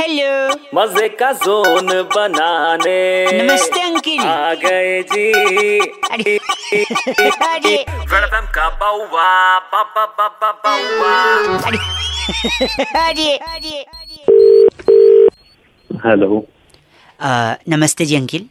Hello मज़े का zone बनाने। नमस्ते अंकिल। आ गए जी। अरे अरे। वेलकम का बाउवा बाबा बाबा बाउवा। अरे अरे अरे। हेलो। नमस्ते जी अंकिल।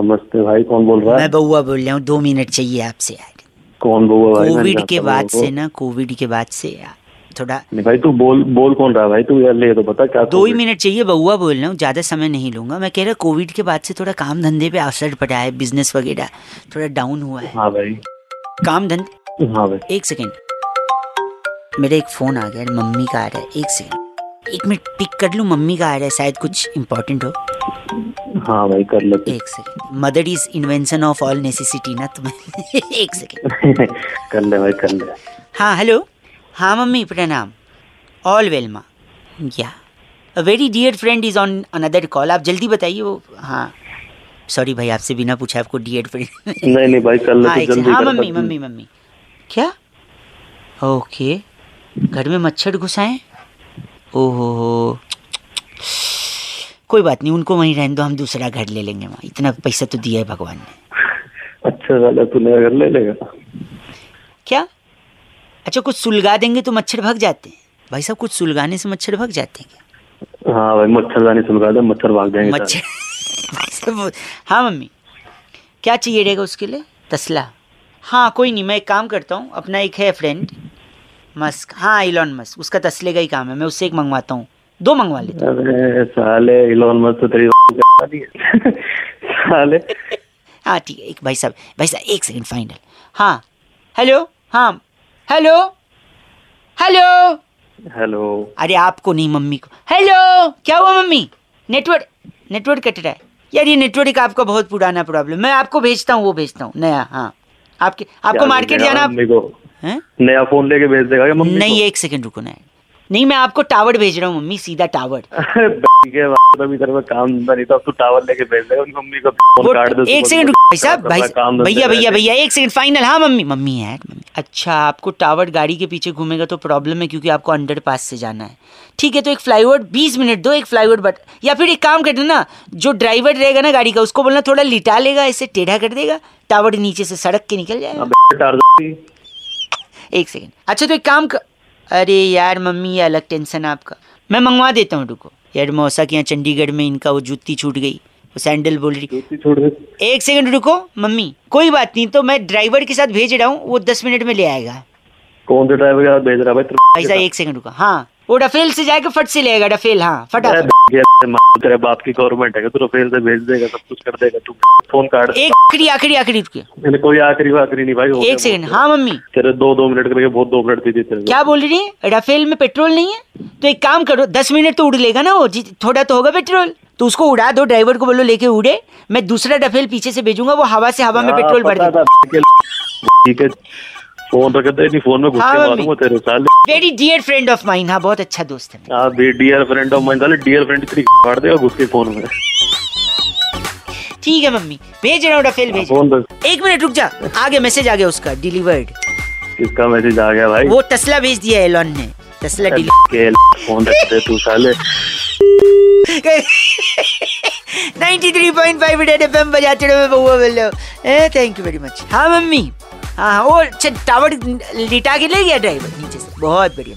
नमस्ते भाई कौन बोल रहा है? मैं बउआ बोल रहा हूँ दो मिनट चाहिए आपसे यार कौन बउआ कोविड के बाद से। ना कोविड के बाद से यार थोड़ा नहीं भाई तू बोल बोल कौन रहा भाई? तू यार ले तो बता क्या दो ही मिनट चाहिए बउआ बोल रहा हूँ ज़्यादा समय नहीं लूँगा। मैं कह रहा कोविड के बाद से थोड़ा काम धंधे पे असर पड़ा है बिज़नेस वगैरह थोड़ा डाउन हुआ है। हाँ भाई। काम धंधे हाँ भाई। एक सेकेंड मेरा एक फ़ोन आ गया मम्मी का आ रहा है एक सेकेंड एक मिनट पिक कर लूँ मम्मी का आ रहा है शायद कुछ इम्पोर्टेंट हो। हाँ भाई कर लेते एक second mother is invention of all necessity ना तुम्हें एक सेकेंड कर ले भाई कर ले। हाँ हेलो हाँ मम्मी प्रणाम। ऑल वेल माँ या। A very dear friend is on another call आप जल्दी बताइए वो हाँ। सॉरी भाई आपसे बिना पूछे आपको डियर फ्रेंड नहीं नहीं भाई कर ले हाँ तू जल्दी हाँ मम्मी मम्मी मम्मी। क्या? ओके। घर में मच्छर घुसाए ओहो हो। कोई बात नहीं उनको वहीं रहने दो हम दूसरा घर ले लेंगे वहाँ। इतना पैसा तो दिया है भगवान ने। अच्छा वाला तू घर ले लेगा? क्या? अच्छा कुछ सुलगा देंगे तो मच्छर भग जाते हैं। भाई साहब कुछ सुलगाने से मच्छर भग जाते हैं क्या? हाँ भाई मच्छरदानी सुलगा दे मच्छर भाग जाएँगे मच्छर। भाई साहब हाँ मम्मी। क्या चाहिए रहेगा उसके लिए? तसला। हाँ कोई नहीं मैं एक काम करता हूँ। अपना एक है फ्रेंड मस्क। हाँ इलॉन मस्क उसका तसले का ही काम है। मैं उससे एक मंगवाता हूँ। दो मंगवा लेता अरे साले इलोन मस्क तो तेरी साले हूँ। हाँ ठीक है। एक भाई साहब भाई साहब एक सेकंड फाइनल हाँ। हेलो हाँ। हेलो? हेलो? हेलो। अरे आपको नहीं मम्मी को। हेलो? क्या हुआ मम्मी? नेटवर्क नेटवर्क कट रहा है। यार ये नेटवर्क आपका बहुत पुराना प्रॉब्लम मैं आपको भेजता हूँ वो भेजता हूँ। नया हाँ। आपके आपको मार्केट जाना मम्मी को है? नया फ़ोन लेके भेज देगा क्या मम्मी नहीं को? एक सेकंड रुको ना नहीं मैं आपको टावर भेज रहा हूँ मम्मी सीधा टावर अरे भाई के बाद अभी तेरे काम नहीं था तू टावर लेके भेज देगा उनकी मम्मी को फ़ोन काट दे एक सेकंड भाई साहब भाई भैया भैया भैया एक सेकंड फाइनल हाँ मम्मी मम्मी है मम्मी। अच्छा आपको टावर गाड़ी के पीछे घूमेगा तो प्रॉब्लम है क्योंकि आपको अंडर पास से जाना है। ठीक है तो एक फ्लाईओवर बीस मिनट दो एक फ्लाईओवर बट या फिर एक काम कर देना जो ड्राइवर रहेगा ना गाड़ी का उसको बोलना थोड़ा लिटा लेगा ऐसे टेढ़ा कर देगा टावर नीचे से सड़क के निकल जाएगा। एक सेकेंड अच्छा तो एक काम कर अरे यार मम्मी ये अलग टेंशन है आपका। मैं मंगवा देता हूँ रुको। यार मौसा के यहाँ चंडीगढ़ में इनका वो जूती छूट गई। सैंडल बोल रही। एक सेकंड रुको मम्मी। कोई बात नहीं तो मैं ड्राइवर के साथ भेज रहा हूँ वो दस मिनट में ले आएगा। कौन से ड्राइवर के साथ भेज रहा है भाई? साहब एक सेकंड रुको। हाँ वो डफेल से जाके फट से लेगा डफेल हाँ फटाफट। तेरे बाप की गवर्नमेंट है तू रफेल से भेज देगा सब कुछ कर देगा तू फ़ोन काट एक आखिरी आखिरी आखिरी मैंने कोई आखिरी आखिरी नहीं भाई एक सेकंड हाँ मम्मी। तेरे दो दो मिनट करके बहुत दो मिनट दी तेरे। क्या बोल रही है? राफेल में पेट्रोल नहीं है? तो एक काम करो दस मिनट तो उड़ लेगा ना वो जी- थोड़ा तो होगा पेट्रोल। तो उसको उड़ा दो ड्राइवर को बोलो लेके उड़े मैं दूसरा डफेल पीछे से भेजूँगा वो हवा से हवा में हाँ, पेट्रोल भर देगा. ठीक है फ़ोन रख दे नहीं फ़ोन में घुस हाँ, तेरे साले। Very dear friend of mine हाँ बहुत अच्छा दोस्त है। हाँ डियर फ्रेंड ऑफ़ माइन साले डियर फ्रेंड तेरी काट देगा घुस के फ़ोन में। ठीक है मम्मी भेज रहा हूँ डफेल भेज। फ़ोन एक मिनट रुक जा आगे मैसेज आ गया उसका डिलीवर्ड किसका मैसेज आ गया भाई? वो तसला भेज दिया एलॉन ने। तसला फ़ोन रख दे तू साले 93.5 रेड एफएम बजाते रहो मैं बउआ बोल रहा हूँ ए थैंक यू वेरी मच हाँ मम्मी हाँ हाँ वो अच्छा टावर लिटा के ले गया ड्राइवर नीचे से बहुत बढ़िया.